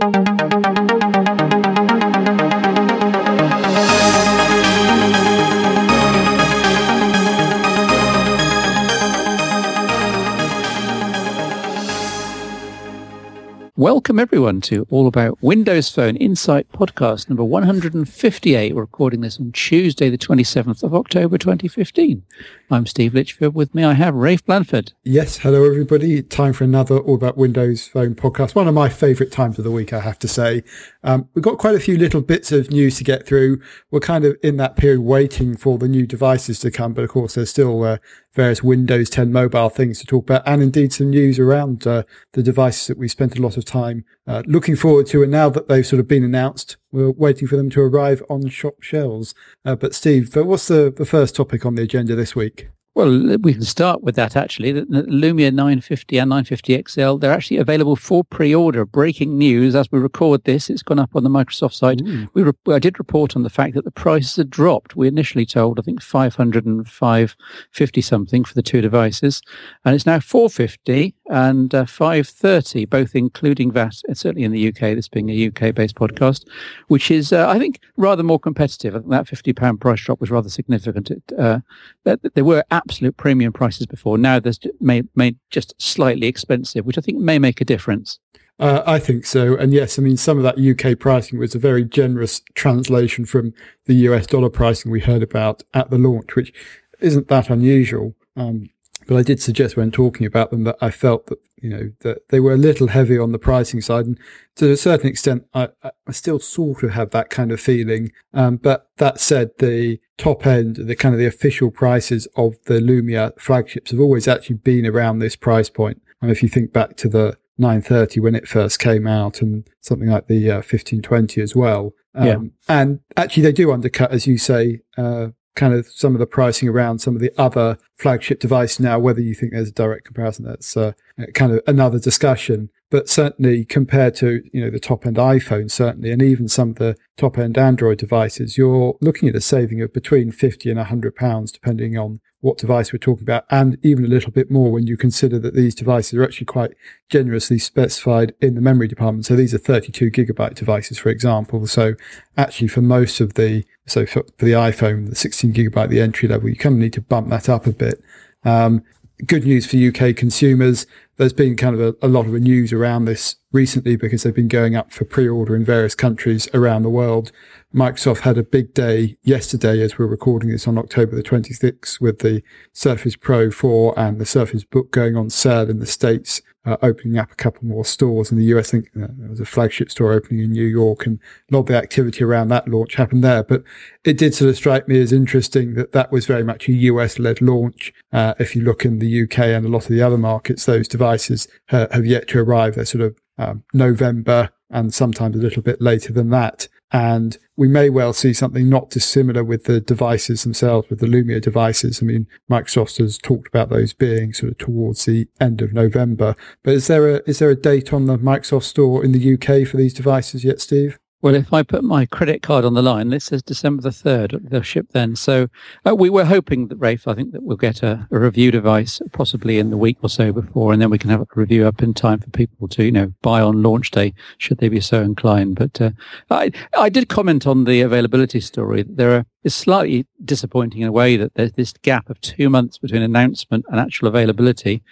Thank you. Welcome everyone to All About Windows Phone Insight podcast number 158. We're recording this on Tuesday, the 27th of October 2015. I'm Steve Litchfield. With me, I have Rafe Blandford. Yes, hello everybody. Time for another All About Windows Phone podcast. One of my favourite times of the week, I have to say. Um, we've got quite a few little bits of news to get through. We're kind of in that period waiting for the new devices to come, but of course, there's still uh, various Windows 10 mobile things to talk about, and indeed some news around uh, the devices that we spent a lot of time uh, looking forward to. And now that they've sort of been announced, we're waiting for them to arrive on shop shelves. Uh, but Steve, uh, what's the, the first topic on the agenda this week? Well, we can start with that actually. The, Lumia 950 and 950 XL, they're actually available for pre-order. Breaking news as we record this, it's gone up on the Microsoft site. Mm. We re- I did report on the fact that the prices had dropped. We initially told, I think, 505.50 something for the two devices, and it's now 450 and uh, 530, both including VAT, uh, certainly in the UK, this being a UK-based podcast, which is, uh, I think, rather more competitive. I think that £50 price drop was rather significant. It, uh, there were absolute premium prices before. Now there's made, made just slightly expensive, which I think may make a difference. Uh, I think so. And yes, I mean, some of that UK pricing was a very generous translation from the US dollar pricing we heard about at the launch, which isn't that unusual. Um, but I did suggest when talking about them that I felt that, you know, that they were a little heavy on the pricing side. And to a certain extent, I, I still sort of have that kind of feeling. Um, but that said, the top end, the kind of the official prices of the Lumia flagships have always actually been around this price point. And if you think back to the 930 when it first came out and something like the uh, 1520 as well. Um, yeah. And actually, they do undercut, as you say, uh, kind of some of the pricing around some of the other flagship devices now, whether you think there's a direct comparison, that's uh, kind of another discussion. But certainly compared to, you know, the top end iPhone, certainly, and even some of the top end Android devices, you're looking at a saving of between 50 and 100 pounds, depending on what device we're talking about, and even a little bit more when you consider that these devices are actually quite generously specified in the memory department. So these are 32 gigabyte devices, for example. So actually for most of the, so for, the iPhone, the 16 gigabyte, the entry level, you kind of need to bump that up a bit. Um, good news for UK consumers. There's been kind of a, a, lot of news around this recently because they've been going up for pre-order in various countries around the world. Microsoft had a big day yesterday as we're recording this on October the 26th with the Surface Pro 4 and the Surface Book going on sale in the States uh, opening up a couple more stores in the US. I think uh, there was a flagship store opening in New York, and a lot of the activity around that launch happened there. But it did sort of strike me as interesting that that was very much a US led launch. Uh, if you look in the UK and a lot of the other markets, those devices have yet to arrive. They're sort of um, November and sometimes a little bit later than that. And we may well see something not dissimilar with the devices themselves, with the Lumia devices. I mean, Microsoft has talked about those being sort of towards the end of November. But is there a, is there a date on the Microsoft store in the UK for these devices yet, Steve? Well, if I put my credit card on the line, this says December the 3rd, they'll ship then. So uh, we were hoping that, Rafe, I think that we'll get a, a, review device possibly in the week or so before, and then we can have a review up in time for people to, you know, buy on launch day, should they be so inclined. But uh, I, I did comment on the availability story. There are, it's slightly disappointing in a way that there's this gap of two months between announcement and actual availability.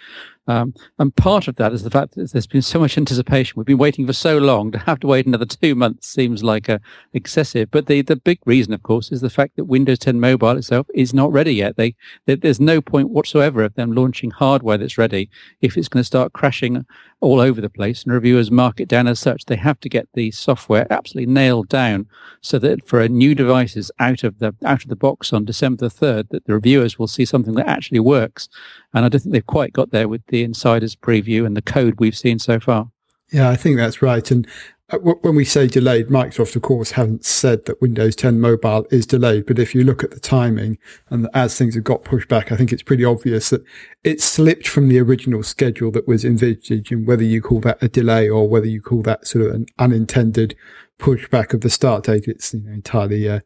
Um, and part of that is the fact that there's been so much anticipation. We've been waiting for so long to have to wait another two months seems like a excessive. But the, the big reason, of course, is the fact that Windows 10 Mobile itself is not ready yet. They, they there's no point whatsoever of them launching hardware that's ready if it's going to start crashing all over the place and reviewers mark it down as such. They have to get the software absolutely nailed down so that for a new devices out of the out of the box on December the third, that the reviewers will see something that actually works. And I don't think they've quite got there with the insiders preview and the code we've seen so far. Yeah, I think that's right. And uh, when we say delayed, Microsoft, of course, haven't said that Windows 10 mobile is delayed. But if you look at the timing and as things have got pushed back, I think it's pretty obvious that it slipped from the original schedule that was envisaged. And whether you call that a delay or whether you call that sort of an unintended pushback of the start date, it's you know, entirely uh,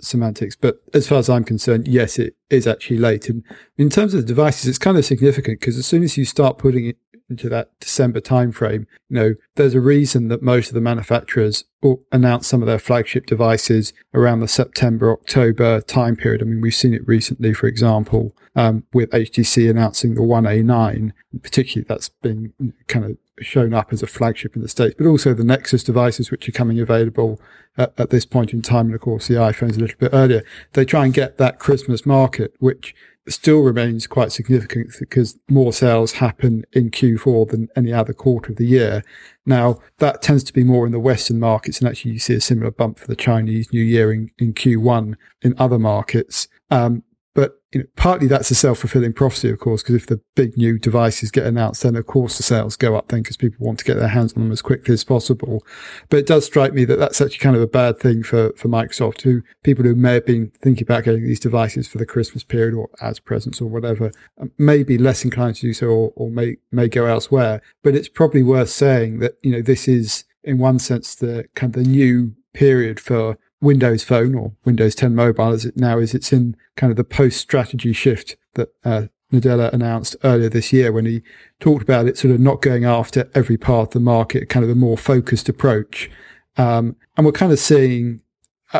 semantics. But as far as I'm concerned, yes, it is actually late. And in terms of the devices, it's kind of significant because as soon as you start putting it into that December timeframe, you know, there's a reason that most of the manufacturers announce some of their flagship devices around the September, October time period. I mean, we've seen it recently, for example, um, with HTC announcing the One A9. Particularly, that's been kind of shown up as a flagship in the States, but also the Nexus devices, which are coming available at, at this point in time. And of course, the iPhones a little bit earlier. They try and get that Christmas market, which still remains quite significant because more sales happen in Q4 than any other quarter of the year. Now, that tends to be more in the Western markets, and actually you see a similar bump for the Chinese New Year in, in Q1 in other markets. Um, but you know, partly that's a self-fulfilling prophecy, of course, because if the big new devices get announced, then of course the sales go up then because people want to get their hands on them as quickly as possible. But it does strike me that that's actually kind of a bad thing for, for Microsoft, who people who may have been thinking about getting these devices for the Christmas period or as presents or whatever, um, may be less inclined to do so or, or may, may go elsewhere. But it's probably worth saying that, you know, this is in one sense the kind of the new period for Windows Phone or Windows 10 Mobile as it now is. It's in kind of the post strategy shift that uh, Nadella announced earlier this year when he talked about it sort of not going after every part of the market, kind of a more focused approach. Um, and we're kind of seeing,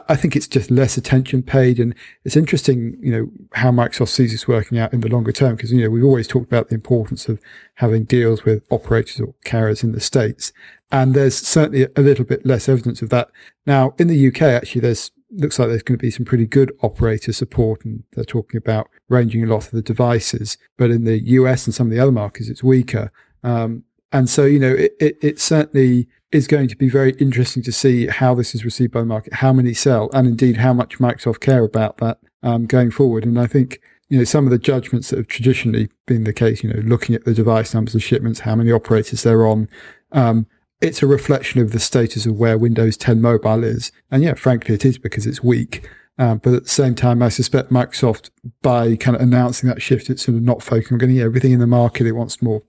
I think it's just less attention paid. And it's interesting, you know, how Microsoft sees this working out in the longer term. Cause, you know, we've always talked about the importance of having deals with operators or carriers in the States. And there's certainly a little bit less evidence of that. Now, in the UK, actually, there's looks like there's going to be some pretty good operator support, and they're talking about ranging a lot of the devices. But in the US and some of the other markets, it's weaker. Um, and so, you know, it, it, it, certainly is going to be very interesting to see how this is received by the market, how many sell, and indeed how much Microsoft care about that um, going forward. And I think, you know, some of the judgments that have traditionally been the case, you know, looking at the device numbers of shipments, how many operators they're on, um, it's a reflection of the status of where Windows 10 Mobile is. And yeah, frankly, it is because it's weak. Um, but at the same time, I suspect Microsoft, by kind of announcing that shift, it's sort of not focusing on getting everything in the market. It wants more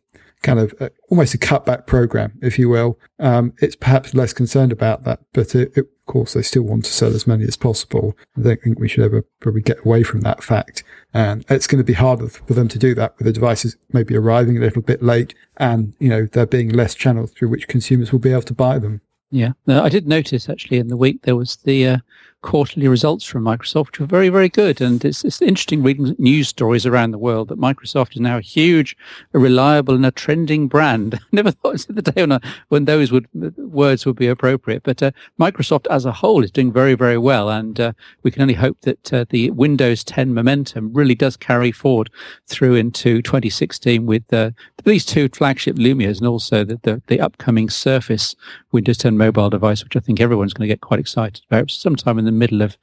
kind of uh, almost a cutback program, if you will. Um, it's perhaps less concerned about that, but it, it, of course, they still want to sell as many as possible. I don't think we should ever probably get away from that fact. And it's going to be harder for them to do that with the devices maybe arriving a little bit late and, you know, there being less channels through which consumers will be able to buy them. Yeah, I did notice actually in the week there was the uh, quarterly results from Microsoft, which were very, very good. And it's, it's interesting reading news stories around the world that Microsoft is now a huge, a reliable, and a trending brand. Never thought of the day when, a, when those would words would be appropriate. But uh, Microsoft as a whole is doing very, very well, and uh, we can only hope that uh, the Windows 10 momentum really does carry forward through into 2016 with uh, these two flagship Lumias and also the, the, the upcoming Surface Windows 10 mobile device, which I think everyone's going to get quite excited about sometime in the middle of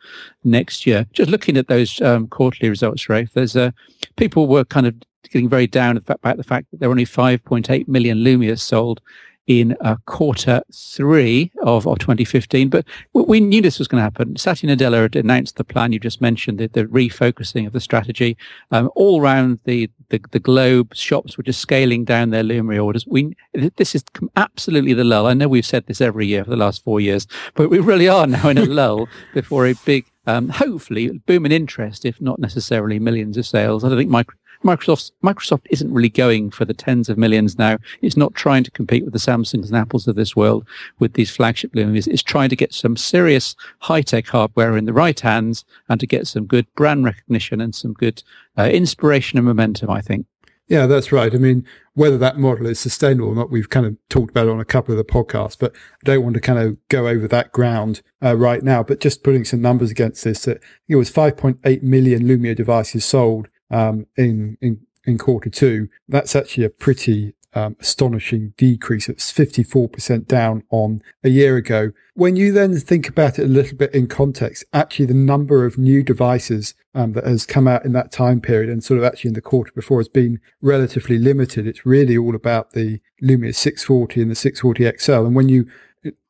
next year. Just looking at those um, quarterly results, Rafe, there's uh, people were kind of getting very down about the fact that there were only 5.8 million Lumias sold in uh, quarter three of, of 2015. But we knew this was going to happen. Satya Nadella had announced the plan you just mentioned, the, the refocusing of the strategy. Um, all around the, the, the, globe, shops were just scaling down their Lumia orders. We, this is absolutely the lull. I know we've said this every year for the last four years, but we really are now in a lull before a big um, hopefully boom in interest, if not necessarily millions of sales. I don't think micro, Microsoft Microsoft isn't really going for the tens of millions now. It's not trying to compete with the Samsungs and Apples of this world with these flagship Lumias. It's trying to get some serious high tech hardware in the right hands and to get some good brand recognition and some good uh, inspiration and momentum. I think. Yeah, that's right. I mean, whether that model is sustainable or not, we've kind of talked about it on a couple of the podcasts, but I don't want to kind of go over that ground uh, right now. But just putting some numbers against this, that it was 5.8 million Lumia devices sold um, in, in in quarter two. That's actually a pretty um, astonishing decrease. It's 54% down on a year ago. When you then think about it a little bit in context, actually the number of new devices um, that has come out in that time period and sort of actually in the quarter before has been relatively limited. It's really all about the Lumia 640 and the 640 XL. And when you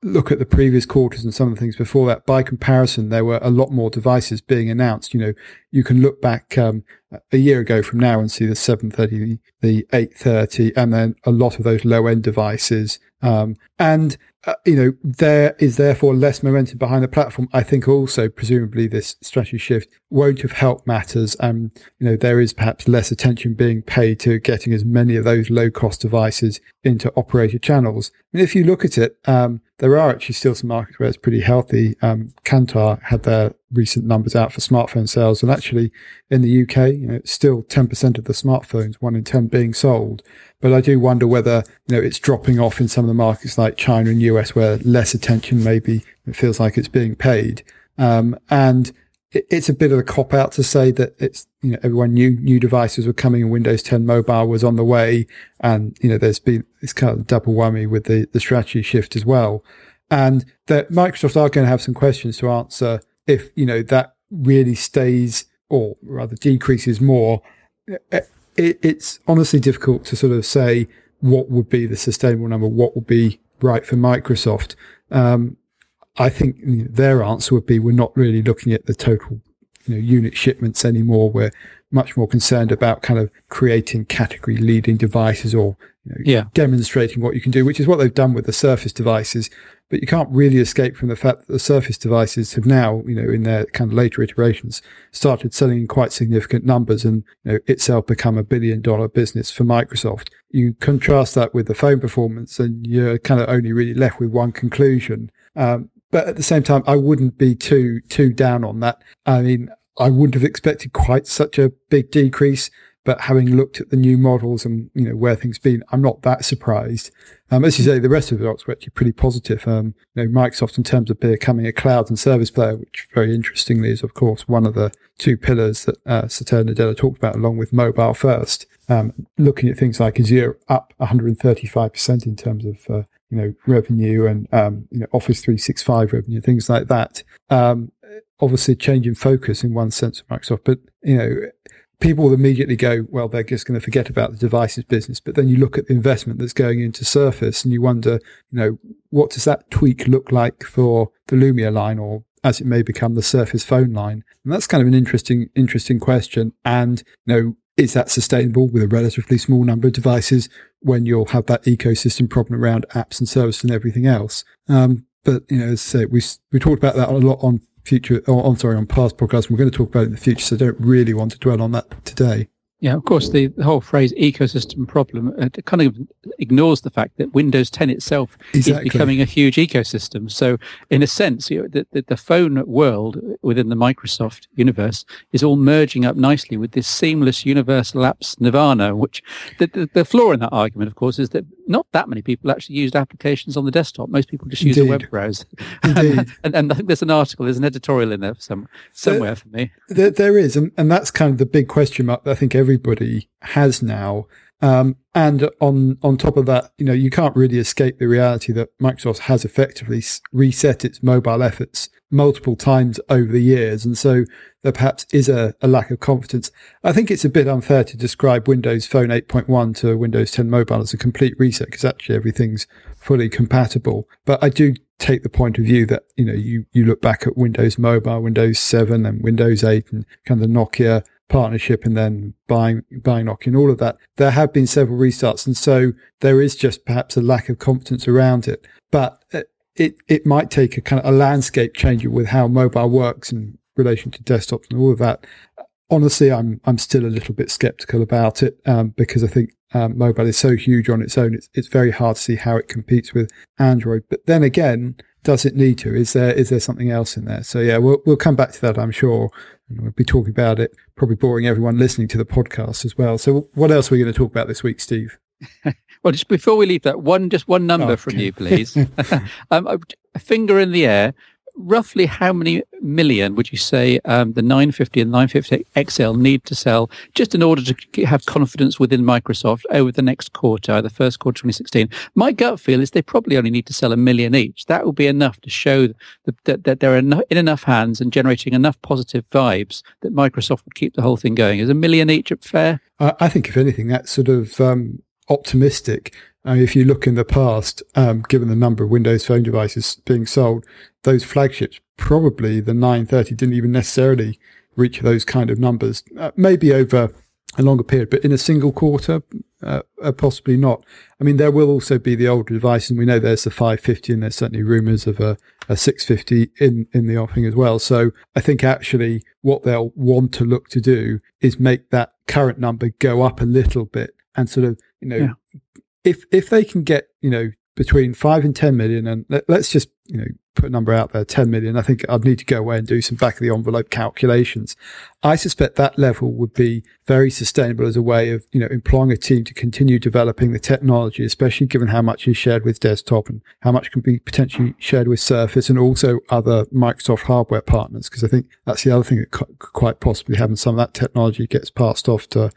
look at the previous quarters and some of the things before that, by comparison, there were a lot more devices being announced. You know, you can look back um, a year ago from now and see the 730, the 830, and then a lot of those low end devices. Um, and uh, you know, there is therefore less momentum behind the platform. I think also, presumably, this strategy shift won't have helped matters. Um, you know, there is perhaps less attention being paid to getting as many of those low cost devices into operator channels. Mean, if you look at it, um, there are actually still some markets where it's pretty healthy. Um, Kantar had their recent numbers out for smartphone sales, and actually in the UK, you know, it's still 10% of the smartphones, one in 10 being sold. But I do wonder whether you know it's dropping off in some of the markets like China and US, where less attention maybe it feels like it's being paid. Um, and it's a bit of a cop out to say that it's you know everyone knew new devices were coming and Windows 10 Mobile was on the way, and you know there's been this kind of double whammy with the the strategy shift as well, and that Microsoft are going to have some questions to answer if you know that really stays or rather decreases more. It, it's honestly difficult to sort of say what would be the sustainable number, what would be right for Microsoft. Um, I think their answer would be we're not really looking at the total you know, unit shipments anymore. We're much more concerned about kind of creating category leading devices or you know, yeah. demonstrating what you can do, which is what they've done with the Surface devices. But you can't really escape from the fact that the Surface devices have now, you know, in their kind of later iterations, started selling in quite significant numbers and you know, itself become a billion dollar business for Microsoft. You contrast that with the phone performance and you're kind of only really left with one conclusion. Um, but at the same time, I wouldn't be too too down on that. I mean, I wouldn't have expected quite such a big decrease. But having looked at the new models and you know where things been, I'm not that surprised. Um, as you say, the rest of the results were actually pretty positive. Um, you know, Microsoft in terms of becoming a cloud and service player, which very interestingly is of course one of the two pillars that uh, Satya Nadella talked about, along with mobile first. Um, looking at things like Azure up 135% in terms of uh, you know, revenue and, um, you know, Office 365 revenue, things like that. Um, obviously changing focus in one sense of Microsoft, but, you know, people will immediately go, well, they're just going to forget about the devices business. But then you look at the investment that's going into Surface and you wonder, you know, what does that tweak look like for the Lumia line or as it may become the Surface phone line? And that's kind of an interesting, interesting question. And, you know, is that sustainable with a relatively small number of devices when you'll have that ecosystem problem around apps and services and everything else? Um, but you know, as I say, we we talked about that a lot on future, or on sorry, on past podcasts. We're going to talk about it in the future, so I don't really want to dwell on that today. Yeah, of course, the, the whole phrase ecosystem problem uh, kind of ignores the fact that Windows 10 itself exactly. is becoming a huge ecosystem. So, in a sense, you know, the, the, the, phone world within the Microsoft universe is all merging up nicely with this seamless universal apps nirvana, which the, the, the flaw in that argument, of course, is that not that many people actually used applications on the desktop. Most people just use Indeed. a web browser. and, and, and, I think there's an article, there's an editorial in there some, somewhere there, for me. There, there is. And, and that's kind of the big question mark I think every everybody has now. Um, and on on top of that, you know, you can't really escape the reality that Microsoft has effectively reset its mobile efforts multiple times over the years, and so there perhaps is a, a lack of confidence. I think it's a bit unfair to describe Windows Phone 8.1 to Windows 10 Mobile as a complete reset because actually everything's fully compatible. But I do take the point of view that you know you you look back at Windows Mobile, Windows 7, and Windows 8, and kind of Nokia partnership and then buying buying Nokia and all of that. There have been several restarts, and so there is just perhaps a lack of confidence around it. But it it might take a kind of a landscape change with how mobile works in relation to desktops and all of that. Honestly, I'm I'm still a little bit skeptical about it um, because I think um, mobile is so huge on its own. It's it's very hard to see how it competes with Android. But then again, does it need to? Is there is there something else in there? So yeah, we'll we'll come back to that, I'm sure, and we'll be talking about it. Probably boring everyone listening to the podcast as well. So what else are we going to talk about this week, Steve? well, just before we leave that, one just one number okay. from you, please. um, a finger in the air roughly how many million would you say um, the 950 and 950 XL need to sell just in order to have confidence within Microsoft over the next quarter, the first quarter 2016? My gut feel is they probably only need to sell a million each. That will be enough to show that, that, that they're in enough hands and generating enough positive vibes that Microsoft would keep the whole thing going. Is a million each fair? I think, if anything, that sort of um, optimistic. Uh, if you look in the past, um, given the number of Windows Phone devices being sold, those flagships, probably the 930 didn't even necessarily reach those kind of numbers. Uh, maybe over a longer period, but in a single quarter, uh, uh, possibly not. I mean, there will also be the older devices, and we know there's the 550, and there's certainly rumours of a, a 650 in in the offing as well. So I think actually what they'll want to look to do is make that current number go up a little bit, and sort of you know, yeah. if if they can get you know between five and 10 million, and let, let's just you know put a number out there, 10 million, I think I'd need to go away and do some back of the envelope calculations. I suspect that level would be very sustainable as a way of, you know, employing a team to continue developing the technology, especially given how much is shared with desktop and how much can be potentially shared with Surface and also other Microsoft hardware partners. Because I think that's the other thing that could quite possibly happen. Some of that technology gets passed off to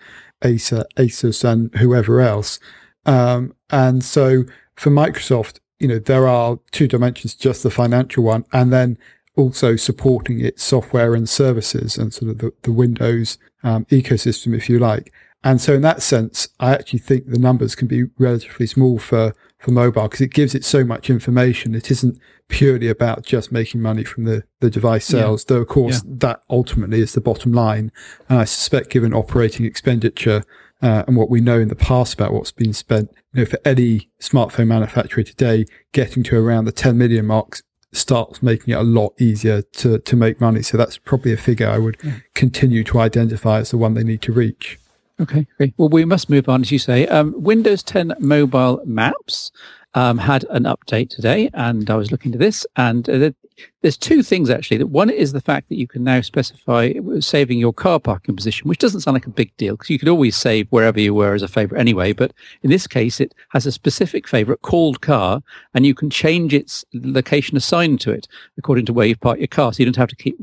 Acer, Asus and whoever else. Um, and so for Microsoft, you know, there are two dimensions, just the financial one, and then also supporting its software and services and sort of the, the Windows um, ecosystem, if you like. And so in that sense, I actually think the numbers can be relatively small for, for mobile because it gives it so much information. It isn't purely about just making money from the, the device sales, yeah. though of course yeah. that ultimately is the bottom line. And I suspect given operating expenditure uh, and what we know in the past about what's been spent, you know, for any smartphone manufacturer today, getting to around the 10 million marks starts making it a lot easier to, to make money. So that's probably a figure I would yeah. continue to identify as the one they need to reach. Okay, great. Well, we must move on, as you say. Um, Windows 10 mobile maps um, had an update today, and I was looking to this, and uh, there's two things actually. That one is the fact that you can now specify saving your car parking position, which doesn't sound like a big deal because you could always save wherever you were as a favorite anyway. But in this case, it has a specific favorite called car, and you can change its location assigned to it according to where you've parked your car. So you don't have to keep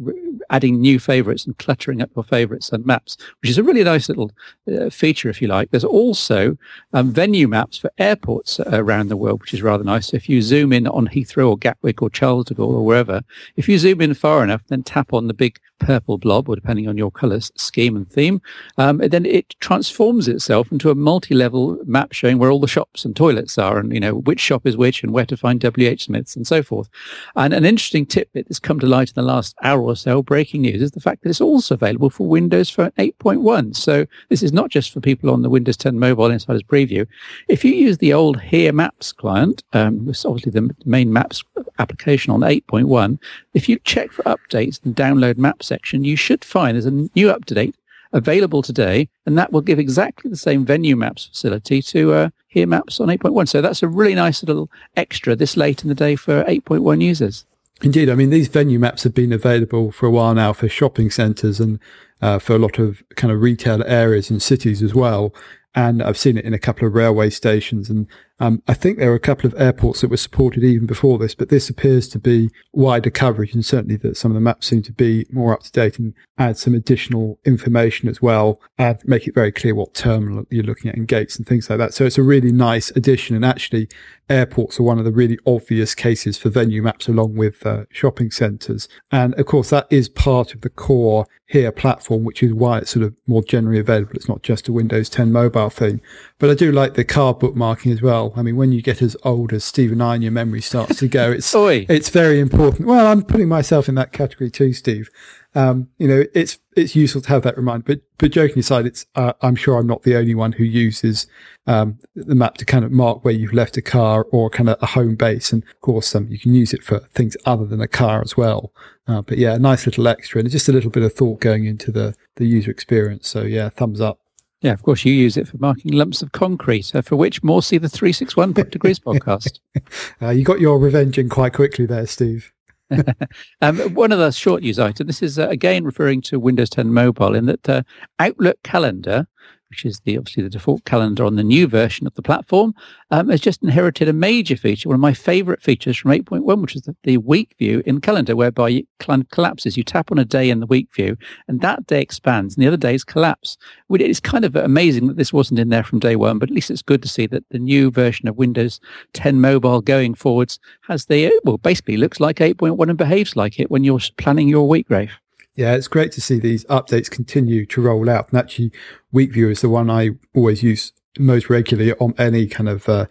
adding new favorites and cluttering up your favorites and maps, which is a really nice little uh, feature, if you like. There's also um, venue maps for airports around the world, which is rather nice. So if you zoom in on Heathrow or Gatwick or Charles de Gaulle or wherever, if you zoom in far enough, then tap on the big purple blob, or depending on your color scheme and theme, um, then it transforms itself into a multi-level map showing where all the shops and toilets are, and you know which shop is which, and where to find WH Smiths and so forth. And an interesting tidbit that's come to light in the last hour or so, breaking news, is the fact that it's also available for Windows Phone 8.1. So this is not just for people on the Windows 10 Mobile Insiders Preview. If you use the old Here Maps client, um, it's obviously the main Maps application on 8.1, if you check for updates and download map section, you should find there's a new up-to-date available today, and that will give exactly the same venue maps facility to uh, Here Maps on 8.1. So that's a really nice little extra this late in the day for 8.1 users. Indeed, I mean these venue maps have been available for a while now for shopping centres and uh, for a lot of kind of retail areas and cities as well. And I've seen it in a couple of railway stations and um, I think there were a couple of airports that were supported even before this, but this appears to be wider coverage and certainly that some of the maps seem to be more up to date and add some additional information as well and make it very clear what terminal you're looking at and gates and things like that. So it's a really nice addition. And actually airports are one of the really obvious cases for venue maps along with uh, shopping centres. And of course, that is part of the core here platform, which is why it's sort of more generally available. It's not just a Windows 10 mobile thing. But I do like the car bookmarking as well. I mean, when you get as old as Steve and I and your memory starts to go, it's it's very important. Well, I'm putting myself in that category too, Steve. Um, you know, it's it's useful to have that reminder. But but joking aside, it's uh, I'm sure I'm not the only one who uses um, the map to kind of mark where you've left a car or kind of a home base. And of course, um, you can use it for things other than a car as well. Uh, but yeah, a nice little extra and just a little bit of thought going into the the user experience. So yeah, thumbs up. Yeah, of course, you use it for marking lumps of concrete, uh, for which more see the 361 Degrees podcast. Uh, you got your revenge in quite quickly there, Steve. um, one of the short news items, this is uh, again referring to Windows 10 Mobile, in that uh, Outlook Calendar which is the obviously the default calendar on the new version of the platform, um, has just inherited a major feature, one of my favorite features from 8.1, which is the, the week view in calendar, whereby it collapses. You tap on a day in the week view, and that day expands, and the other days collapse. It's kind of amazing that this wasn't in there from day one, but at least it's good to see that the new version of Windows 10 Mobile going forwards has the well, basically looks like 8.1 and behaves like it when you're planning your week, Rafe. Yeah, it's great to see these updates continue to roll out. And actually, WeekView is the one I always use most regularly on any kind of uh,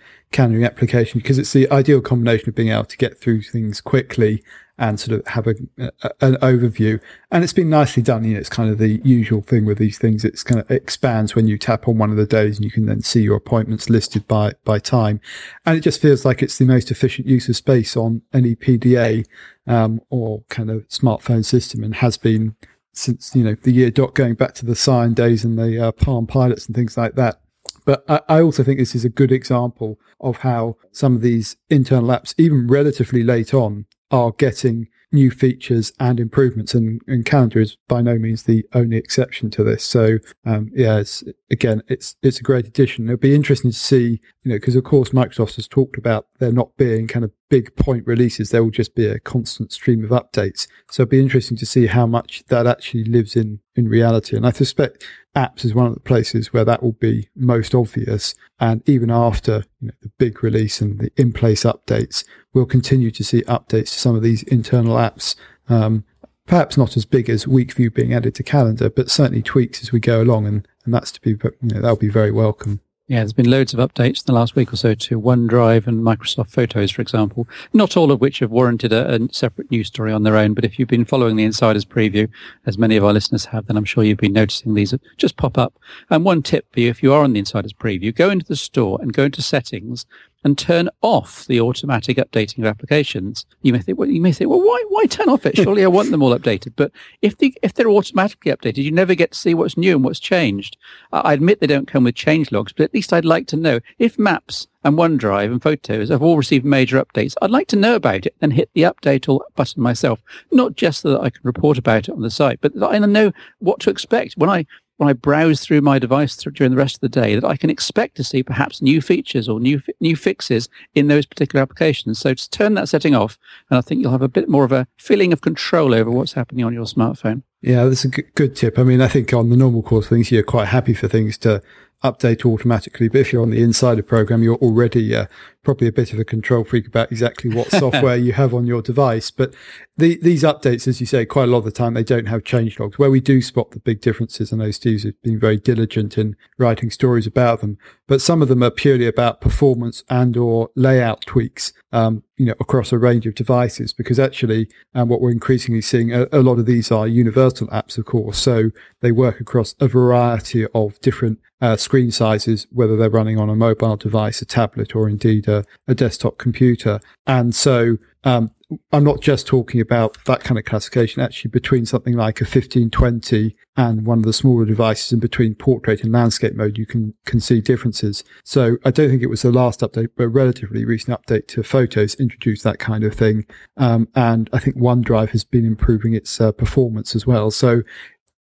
application because it's the ideal combination of being able to get through things quickly and sort of have a, a, an overview. And it's been nicely done. You know, it's kind of the usual thing with these things. It's kind of expands when you tap on one of the days and you can then see your appointments listed by, by time. And it just feels like it's the most efficient use of space on any PDA, um, or kind of smartphone system and has been since, you know, the year dot going back to the Psion days and the uh, Palm pilots and things like that. But I also think this is a good example of how some of these internal apps, even relatively late on, are getting new features and improvements, and, and Calendar is by no means the only exception to this. So, um, yeah, it's, again, it's it's a great addition. It'll be interesting to see, you know, because of course Microsoft has talked about there not being kind of big point releases. There will just be a constant stream of updates. So it'll be interesting to see how much that actually lives in in reality. And I suspect apps is one of the places where that will be most obvious. And even after you know, the big release and the in place updates, we'll continue to see updates to some of these internal apps. Um, perhaps not as big as week view being added to calendar, but certainly tweaks as we go along. And, and that's to be, you know, that'll be very welcome. Yeah, there's been loads of updates in the last week or so to OneDrive and Microsoft Photos, for example. Not all of which have warranted a, a, separate news story on their own, but if you've been following the Insiders preview, as many of our listeners have, then I'm sure you've been noticing these just pop up. And one tip for you, if you are on the Insiders preview, go into the store and go into settings and turn off the automatic updating of applications. You may think, well, you may think, well, why, why turn off it? Surely I want them all updated. But if they, if they're automatically updated, you never get to see what's new and what's changed. I admit they don't come with change logs, but at least I'd like to know if maps and OneDrive and Photos have all received major updates. I'd like to know about it and hit the update all button myself, not just so that I can report about it on the site, but that I know what to expect when I when I browse through my device during the rest of the day that I can expect to see perhaps new features or new new fixes in those particular applications. So just turn that setting off, and I think you'll have a bit more of a feeling of control over what's happening on your smartphone. Yeah, that's a good tip. I mean, I think on the normal course of things, you're quite happy for things to update automatically. But if you're on the insider program, you're already uh, probably a bit of a control freak about exactly what software you have on your device. But the, these updates, as you say, quite a lot of the time they don't have change logs. Where we do spot the big differences, I know Steve's been very diligent in writing stories about them, but some of them are purely about performance and or layout tweaks. Um, you know, across a range of devices, because actually, um, what we're increasingly seeing, a, a lot of these are universal apps, of course. So they work across a variety of different uh, screen sizes, whether they're running on a mobile device, a tablet, or indeed a, a desktop computer. And so um, I'm not just talking about that kind of classification. Actually, between something like a 1520 and one of the smaller devices, in between portrait and landscape mode, you can can see differences. So I don't think it was the last update, but relatively recent update to Photos introduced that kind of thing. Um, and I think OneDrive has been improving its uh, performance as well. So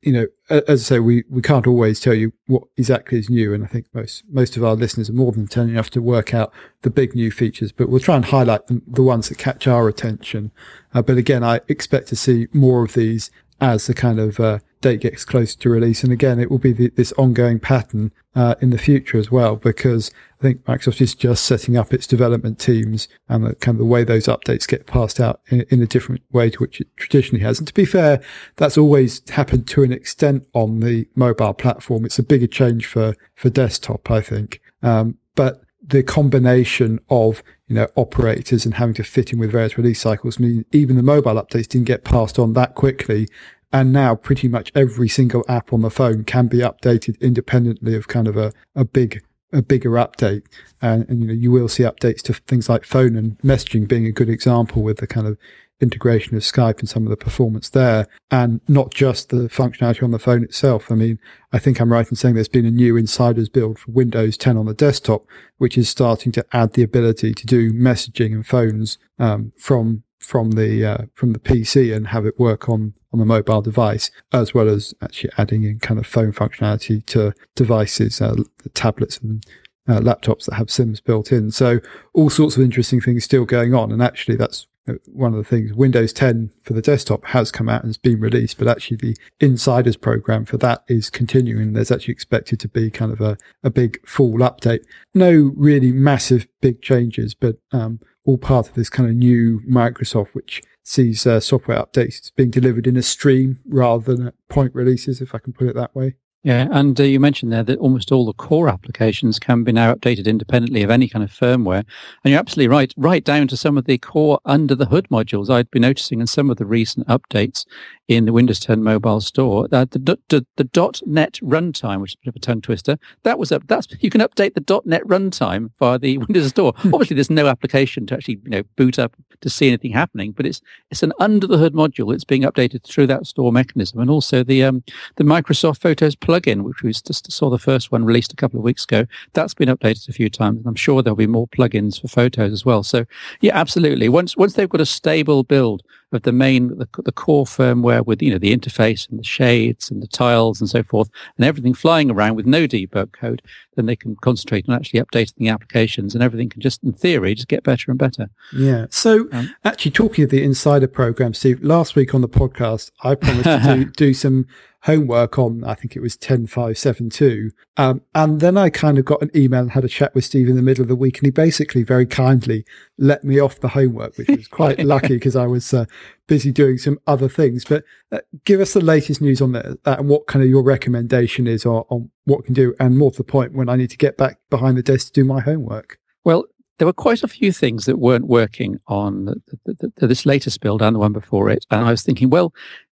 you know, as I say, we, we can't always tell you what exactly is new. And I think most, most of our listeners are more than telling enough to work out the big new features, but we'll try and highlight the, the ones that catch our attention. Uh, but again, I expect to see more of these as the kind of uh, date gets closer to release. And again, it will be the, this ongoing pattern uh, in the future as well, because I think Microsoft is just setting up its development teams and the kind of the way those updates get passed out in, in, a different way to which it traditionally has. And to be fair, that's always happened to an extent on the mobile platform. It's a bigger change for, for desktop, I think. Um, but the combination of you know operators and having to fit in with various release cycles mean even the mobile updates didn't get passed on that quickly and now pretty much every single app on the phone can be updated independently of kind of a, a big a bigger update. And, and, you know, you will see updates to things like phone and messaging being a good example with the kind of integration of Skype and some of the performance there, and not just the functionality on the phone itself. I mean, I think I'm right in saying there's been a new insiders build for Windows 10 on the desktop, which is starting to add the ability to do messaging and phones um, from from the uh, from the PC and have it work on on the mobile device, as well as actually adding in kind of phone functionality to devices, uh, tablets and uh, laptops that have SIMs built in. So all sorts of interesting things still going on, and actually that's uh, one of the things Windows 10 for the desktop has come out and has been released, but actually the insiders program for that is continuing. There's actually expected to be kind of a, a big full update. No really massive big changes, but um, all part of this kind of new Microsoft, which sees uh, software updates being delivered in a stream rather than at point releases, if I can put it that way. Yeah, and uh, you mentioned there that almost all the core applications can be now updated independently of any kind of firmware. And you're absolutely right, right down to some of the core under the hood modules. I'd be noticing in some of the recent updates in the Windows 10 mobile store that the, the, the .NET runtime, which is a bit of a tongue twister, that was up. That's you can update the .NET runtime via the Windows Store. Obviously, there's no application to actually you know boot up to see anything happening, but it's it's an under the hood module. It's being updated through that store mechanism, and also the um, the Microsoft Photos plugin, which we just saw the first one released a couple of weeks ago. That's been updated a few times, and I'm sure there'll be more plugins for Photos as well. So yeah, absolutely. Once once they've got a stable build of the main the, the core firmware with you know the interface and the shades and the tiles and so forth and everything flying around with no debug code then they can concentrate on actually updating the applications and everything can just in theory just get better and better yeah so um, actually talking of the insider program steve last week on the podcast i promised to do, do some homework on, I think it was 10572. Um, and then I kind of got an email and had a chat with Steve in the middle of the week. And he basically very kindly let me off the homework, which was quite lucky because I was uh, busy doing some other things. But uh, give us the latest news on that, that, and what kind of your recommendation is on, on what can do. And more to the point, when I need to get back behind the desk to do my homework. Well, there were quite a few things that weren't working on the, the, the, this latest build and the one before it. And I was thinking, well,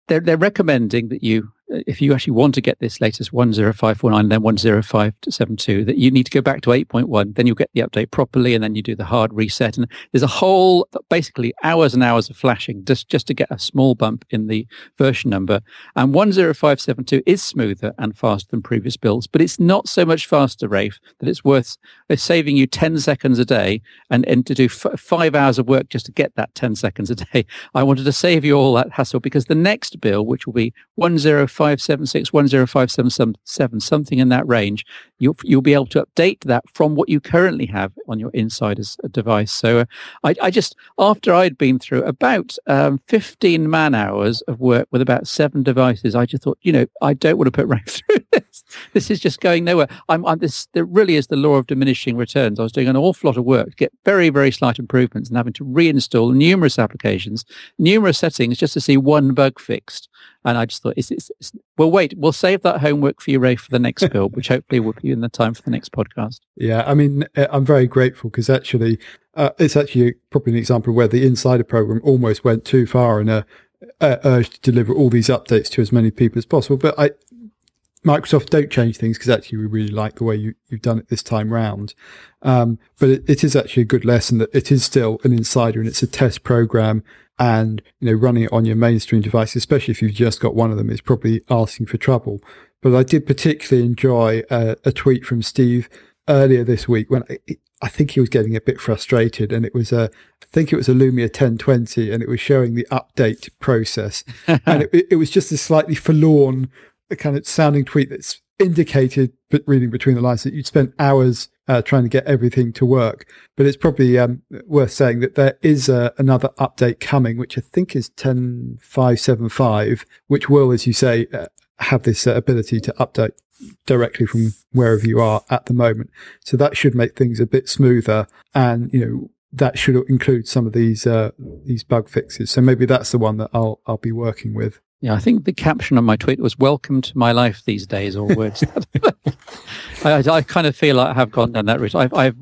they're, they're recommending that you Uh, if you actually want to get this latest 10549 then 10572 that you need to go back to 8.1 then you'll get the update properly and then you do the hard reset. And there's a whole basically hours and hours of flashing just just to get a small bump in the version number. And 10572 is smoother and faster than previous builds but it's not so much faster Rafe that it's worth it's saving you 10 seconds a day and, and to do f- five hours of work just to get that 10 seconds a day. I wanted to save you all that hassle because the next bill which will be 105 10576, 10577, something in that range, you'll, you'll be able to update that from what you currently have on your insider's device. So uh, I, I, just, after I'd been through about um, 15 man hours of work with about seven devices, I just thought, you know, I don't want to put right through this. This is just going nowhere. I'm, I'm this, there really is the law of diminishing returns. I was doing an awful lot of work to get very, very slight improvements and having to reinstall numerous applications, numerous settings just to see one bug fixed. And I just thought, it's, it's, it's, well, wait, we'll save that homework for you, Ray, for the next build, which hopefully will be in the time for the next podcast. Yeah, I mean, uh, I'm very grateful because actually, uh, it's actually probably an example where the insider program almost went too far and uh, uh, urged to deliver all these updates to as many people as possible. But I, Microsoft don't change things because actually we really like the way you, you've done it this time round. Um, but it, it is actually a good lesson that it is still an insider and it's a test program and you know running it on your mainstream device, especially if you've just got one of them, is probably asking for trouble. But I did particularly enjoy uh, a tweet from Steve earlier this week when I, I, think he was getting a bit frustrated, and it was a I think it was a Lumia 1020, and it was showing the update process, and it, it was just a slightly forlorn kind of sounding tweet that's indicated, but reading between the lines, that you'd spent hours uh, trying to get everything to work. But it's probably um, worth saying that there is uh, another update coming, which I think is 10575, which will, as you say, uh, have this uh, ability to update directly from wherever you are at the moment. So that should make things a bit smoother and, you know, that should include some of these uh, these bug fixes. So maybe that's the one that I'll I'll be working with. Yeah, I think the caption on my tweet was "Welcome to my life these days," or words. I, I, kind of feel like I have gone down that route. I've, I've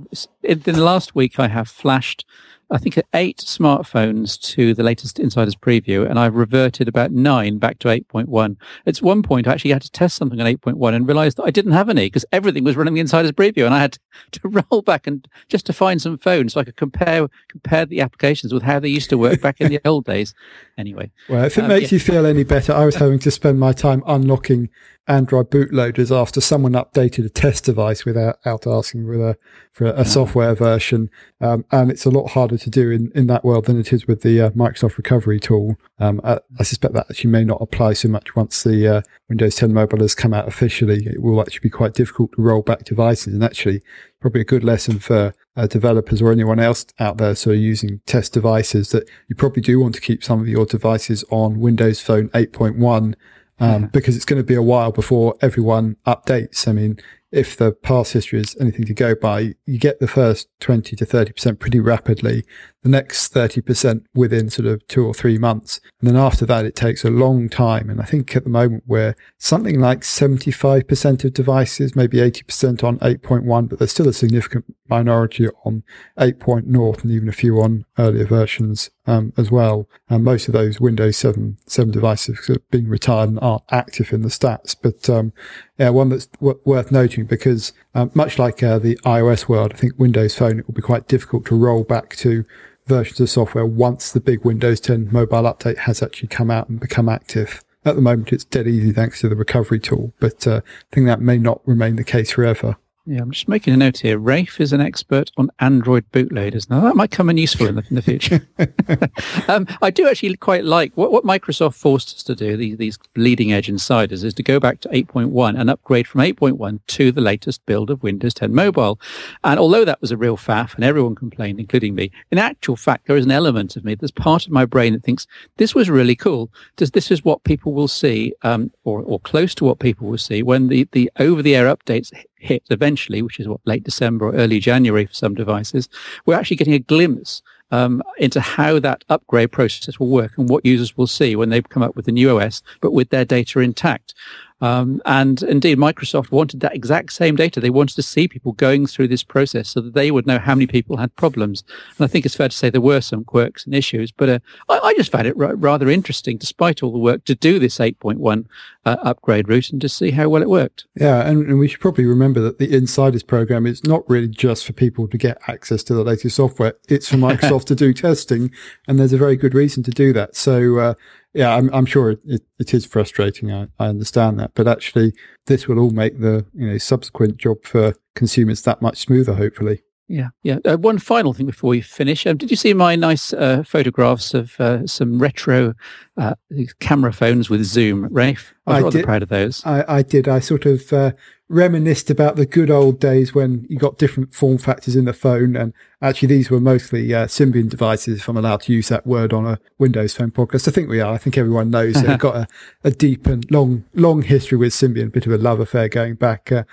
in the last week I have flashed I think, eight smartphones to the latest Insiders preview, and I've reverted about nine back to 8.1. At one point, I actually had to test something on 8.1 and realized that I didn't have any because everything was running the Insiders preview, and I had to roll back and just to find some phones so I could compare compare the applications with how they used to work back in the old days. Anyway, well, if it um, makes yeah. you feel any better, I was having to spend my time unlocking Android bootloaders after someone updated a test device without asking for a, for a, software version. Um, and it's a lot harder to do in, in that world than it is with the uh, Microsoft recovery tool. Um, I, I, suspect that actually may not apply so much once the uh, Windows 10 mobile has come out officially. It will actually be quite difficult to roll back devices and actually probably a good lesson for uh, developers or anyone else out there so using test devices that you probably do want to keep some of your devices on Windows Phone 8.1 um, because it's going to be a while before everyone updates. I mean, if the past history is anything to go by, you get the first 20 to 30% pretty rapidly. The next 30% within sort of two or three months. And then after that, it takes a long time. And I think at the moment we're something like 75% of devices, maybe 80% on 8.1, but there's still a significant minority on 8.0 and even a few on earlier versions um, as well. And most of those Windows 7, 7 devices have been retired and aren't active in the stats. But um, yeah, one that's w- worth noting because uh, much like uh, the iOS world, I think Windows Phone, it will be quite difficult to roll back to versions of software once the big Windows 10 mobile update has actually come out and become active. At the moment, it's dead easy thanks to the recovery tool, but uh, I think that may not remain the case forever. Yeah, I'm just making a note here. Rafe is an expert on Android bootloaders. Now that might come in useful in the, in the future. um, I do actually quite like what, what Microsoft forced us to do, these, these leading edge insiders, is to go back to 8.1 and upgrade from 8.1 to the latest build of Windows 10 Mobile. And although that was a real faff and everyone complained, including me, in actual fact, there is an element of me, there's part of my brain that thinks this was really cool. Does this is what people will see, um, or, or close to what people will see when the, the over the air updates hit eventually, which is what late December or early January for some devices, we're actually getting a glimpse um, into how that upgrade process will work and what users will see when they come up with the new OS, but with their data intact. Um, and indeed, Microsoft wanted that exact same data. They wanted to see people going through this process so that they would know how many people had problems. And I think it's fair to say there were some quirks and issues, but uh, I, I, just found it r- rather interesting, despite all the work, to do this 8.1 uh, upgrade route and to see how well it worked. Yeah, and, and, we should probably remember that the Insiders program is not really just for people to get access to the latest software. It's for Microsoft to do testing, and there's a very good reason to do that. So, uh, yeah, I'm, I'm sure it, it is frustrating. I, I understand that, but actually, this will all make the you know subsequent job for consumers that much smoother. Hopefully. Yeah, yeah. Uh, one final thing before we finish. Um, did you see my nice uh, photographs of uh, some retro uh, camera phones with zoom, Rafe? I was I rather did, proud of those. I, I did. I sort of uh, reminisced about the good old days when you got different form factors in the phone. And actually, these were mostly uh, Symbian devices, if I'm allowed to use that word on a Windows Phone podcast. I think we are. I think everyone knows they've got a, a, deep and long, long history with Symbian, a bit of a love affair going back. Uh,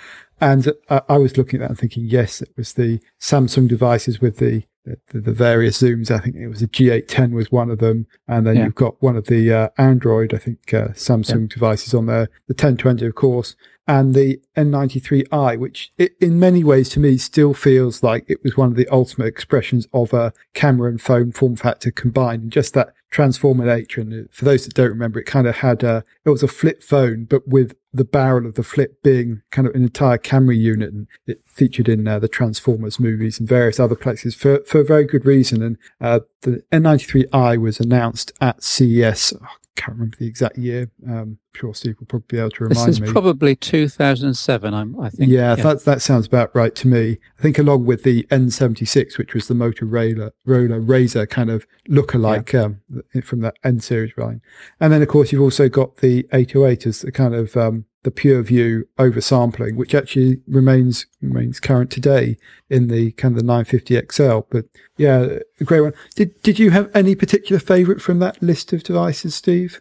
and uh, I was looking at that and thinking, yes, it was the Samsung devices with the the, the, various zooms. I think it was a G810 was one of them, and then yeah. you've got one of the uh, Android, I think uh, Samsung yeah. devices on there, the 1020, of course, and the N93i, which it, in many ways to me still feels like it was one of the ultimate expressions of a camera and phone form factor combined, and just that transformer nature. And for those that don't remember, it kind of had a, it was a flip phone, but with the barrel of the flip being kind of an entire camera unit, and it featured in uh, the Transformers movies and various other places for for a very good reason. And uh, the N93i was announced at CES. Oh, can't remember the exact year. Um, I'm sure Steve will probably be able to remind me. This is me. probably 2007, I'm, i think. Yeah, yeah, That, that sounds about right to me. I think along with the N76, which was the Motorola Roller razor kind of look-alike yeah. um, from that N series line. And then, of course, you've also got the 808 as the kind of um, the PureView oversampling, which actually remains remains current today in the kind of the 950 XL. But yeah, a great one. Did did you have any particular favourite from that list of devices, Steve?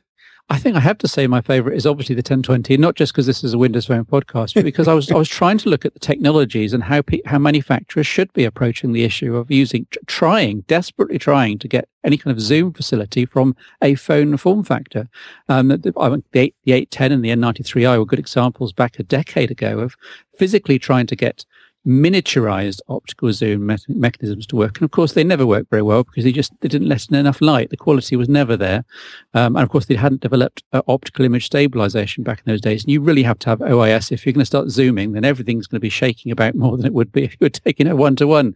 I think I have to say my favorite is obviously the 1020, not just because this is a Windows Phone podcast, but because I was I was trying to look at the technologies and how how manufacturers should be approaching the issue of using trying desperately trying to get any kind of Zoom facility from a phone form factor. Um, the, the, the 810 and the N93i were good examples back a decade ago of physically trying to get miniaturized optical zoom me- mechanisms to work. And of course, they never worked very well because they just they didn't let in enough light. The quality was never there. Um, and of course, they hadn't developed uh, optical image stabilization back in those days. And you really have to have OIS. If you're going to start zooming, then everything's going to be shaking about more than it would be if you were taking a one to one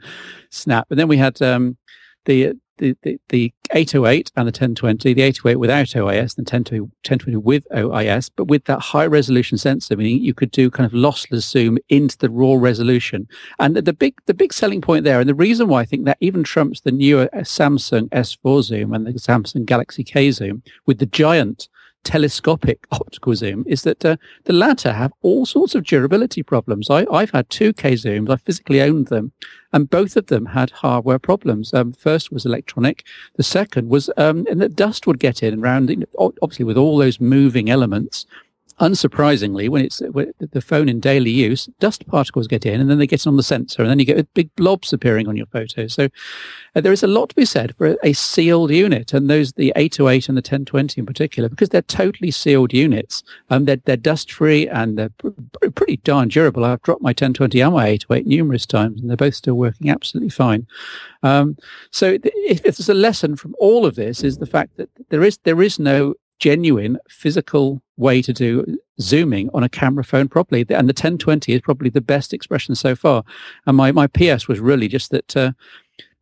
snap. And then we had um, the the, the, the 808 and the 1020, the 808 without OIS, and the 1020, 1020 with OIS, but with that high resolution sensor, meaning you could do kind of lossless zoom into the raw resolution. And the big, the big selling point there, and the reason why I think that even trumps the newer uh, Samsung S4 zoom and the Samsung Galaxy K zoom with the giant telescopic optical zoom is that uh, the latter have all sorts of durability problems. I, have had two K zooms. I physically owned them and both of them had hardware problems. Um, first was electronic. The second was, um, and that dust would get in around, obviously with all those moving elements unsurprisingly, when it's when the phone in daily use, dust particles get in and then they get on the sensor and then you get big blobs appearing on your photos. So uh, there is a lot to be said for a, a, sealed unit and those, the 808 and the 1020 in particular, because they're totally sealed units. Um, they're, they're dust free and they're pr- pretty darn durable. I've dropped my 1020 and my 808 numerous times and they're both still working absolutely fine. Um, so if, if there's a lesson from all of this is the fact that there is, there is no genuine physical way to do zooming on a camera phone properly. And the 1020 is probably the best expression so far. And my, my PS was really just that uh,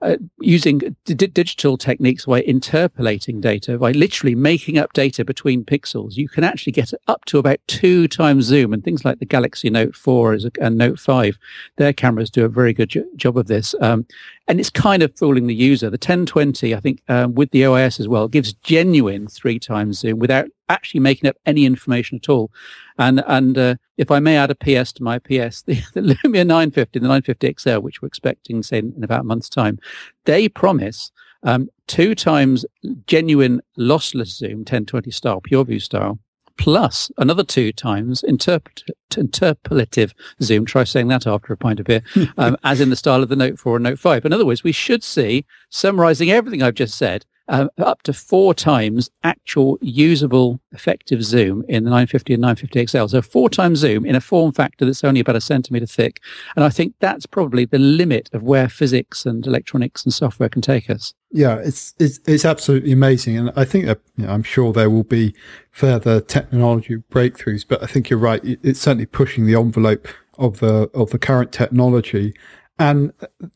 uh, using d- digital techniques by interpolating data, by literally making up data between pixels, you can actually get up to about two times zoom. And things like the Galaxy Note 4 and Note 5, their cameras do a very good jo- job of this. Um, and it's kind of fooling the user. The 1020, I think, um, with the OIS as well, gives genuine three times zoom without actually making up any information at all. And and uh, if I may add a PS to my PS, the, the Lumia 950, the 950 XL, which we're expecting say in, in about a month's time, they promise um, two times genuine lossless zoom, 1020 style, PureView style, plus another two times interpret- interpolative zoom. Try saying that after a pint of beer, um, as in the style of the Note 4 and Note 5. In other words, we should see, summarizing everything I've just said, uh, up to four times actual usable effective zoom in the 950 and 950 XL. So four times zoom in a form factor that's only about a centimeter thick. And I think that's probably the limit of where physics and electronics and software can take us. Yeah, it's it's, it's absolutely amazing, and I think that, you know, I'm sure there will be further technology breakthroughs. But I think you're right; it's certainly pushing the envelope of the of the current technology. And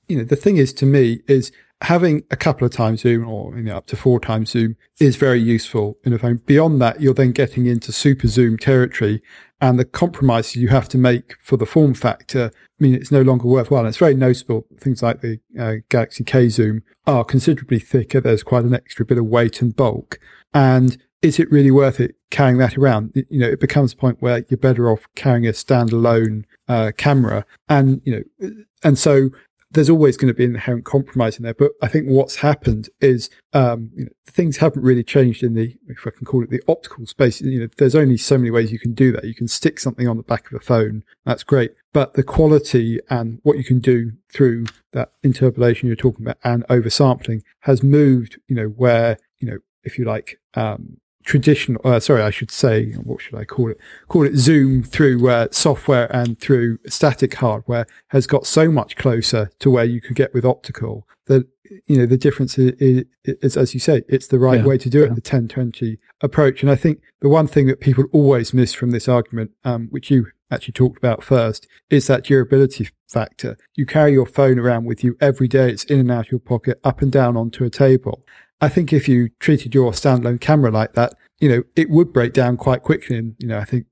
you know, the thing is, to me, is having a couple of times zoom or you know, up to four times zoom is very useful in a phone. Beyond that, you're then getting into super zoom territory and the compromises you have to make for the form factor I mean it's no longer worthwhile. And it's very noticeable. Things like the uh, Galaxy K zoom are considerably thicker. There's quite an extra bit of weight and bulk. And is it really worth it carrying that around? You know, it becomes a point where you're better off carrying a standalone uh, camera. And, you know, and so there's always going to be an inherent compromise in there. But I think what's happened is um, you know, things haven't really changed in the, if I can call it the optical space. You know, there's only so many ways you can do that. You can stick something on the back of a phone. That's great. But the quality and what you can do through that interpolation you're talking about and oversampling has moved, you know, where, you know, if you like, um, traditional, uh, sorry, I should say, what should I call it? Call it Zoom through uh, software and through static hardware has got so much closer to where you could get with optical that, you know, the difference is, is, is as you say, it's the right yeah, way to do it, yeah. the 1020 approach. And I think the one thing that people always miss from this argument, um, which you actually talked about first, is that durability factor. You carry your phone around with you every day. It's in and out of your pocket, up and down onto a table. I think if you treated your standalone camera like that, you know, it would break down quite quickly. And, you know, I think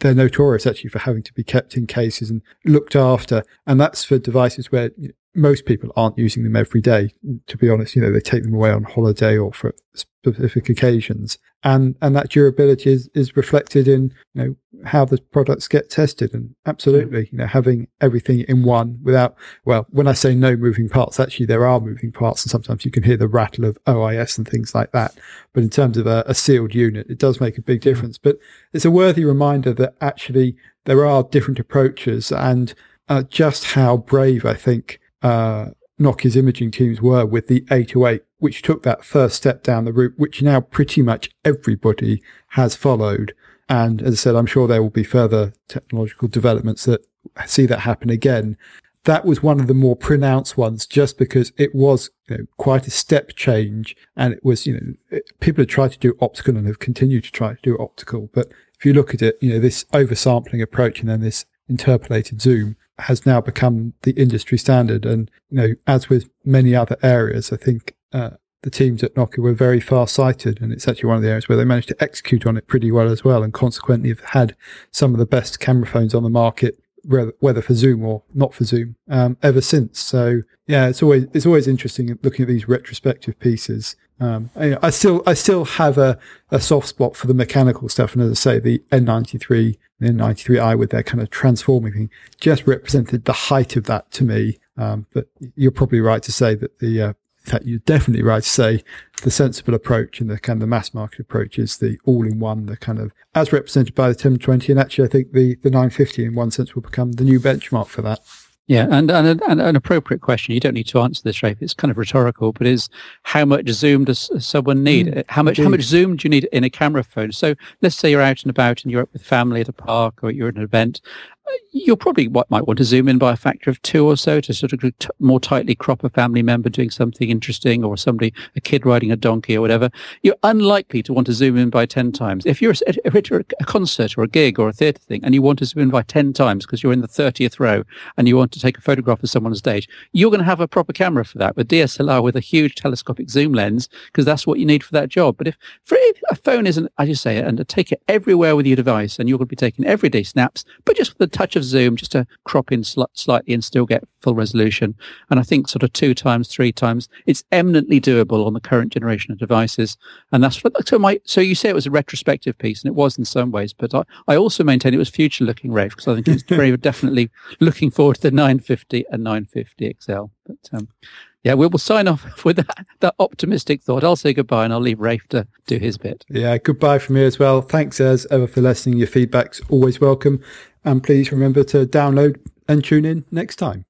they're notorious actually for having to be kept in cases and looked after. And that's for devices where most people aren't using them every day. To be honest, you know, they take them away on holiday or for specific occasions. And, and that durability is, is reflected in, you know, how the products get tested. And absolutely, you know, having everything in one without, well, when I say no moving parts, actually there are moving parts and sometimes you can hear the rattle of OIS and things like that. But in terms of a, a sealed unit, it does make a big difference. But it's a worthy reminder that actually there are different approaches and uh, just how brave I think uh, Nokia's imaging teams were with the 808, which took that first step down the route, which now pretty much everybody has followed. And as I said, I'm sure there will be further technological developments that see that happen again. That was one of the more pronounced ones just because it was you know, quite a step change. And it was, you know, it, people have tried to do optical and have continued to try to do optical. But if you look at it, you know, this oversampling approach and then this interpolated zoom has now become the industry standard. And, you know, as with many other areas, I think, uh, the teams at Nokia were very far sighted, and it's actually one of the areas where they managed to execute on it pretty well as well, and consequently have had some of the best camera phones on the market, whether for Zoom or not for Zoom, um, ever since. So yeah, it's always it's always interesting looking at these retrospective pieces. Um, I, I, still I still have a, a soft spot for the mechanical stuff, and as I say, the N93 and N93i with their kind of transforming thing just represented the height of that to me. Um, but you're probably right to say that the uh, in fact, you're definitely right to say the sensible approach and the kind of the mass market approach is the all-in-one, the kind of as represented by the 1020. And actually, I think the, the 950 in one sense will become the new benchmark for that. Yeah, and, and, and, an appropriate question. You don't need to answer this, Rafe. It's kind of rhetorical, but is how much zoom does someone need? Mm, how much indeed. how much zoom do you need in a camera phone? So let's say you're out and about and you're up with family at a park or you're at an event, you'll probably might want to zoom in by a factor of two or so to sort of t- more tightly crop a family member doing something interesting or somebody, a kid riding a donkey or whatever. You're unlikely to want to zoom in by 10 times. If you're at a, a concert or a gig or a theatre thing and you want to zoom in by 10 times because you're in the 30th row and you want to take a photograph of someone on stage, you're going to have a proper camera for that with DSLR with a huge telescopic zoom lens because that's what you need for that job. But if, for, if a phone isn't, as you say, and take it everywhere with your device and you're going to be taking everyday snaps, but just with a touch of zoom just to crop in sl- slightly and still get full resolution. And I think sort of two times, three times, it's eminently doable on the current generation of devices. And that's what, so my, so you say it was a retrospective piece and it was in some ways, but I, I also maintain it was future looking, Rafe, because I think it's very definitely looking forward to the 950 and 950 XL. But, um, yeah, we will sign off with that, that optimistic thought. I'll say goodbye and I'll leave Rafe to do his bit. Yeah, goodbye from me as well. Thanks as ever for listening. Your feedback's always welcome. And please remember to download and tune in next time.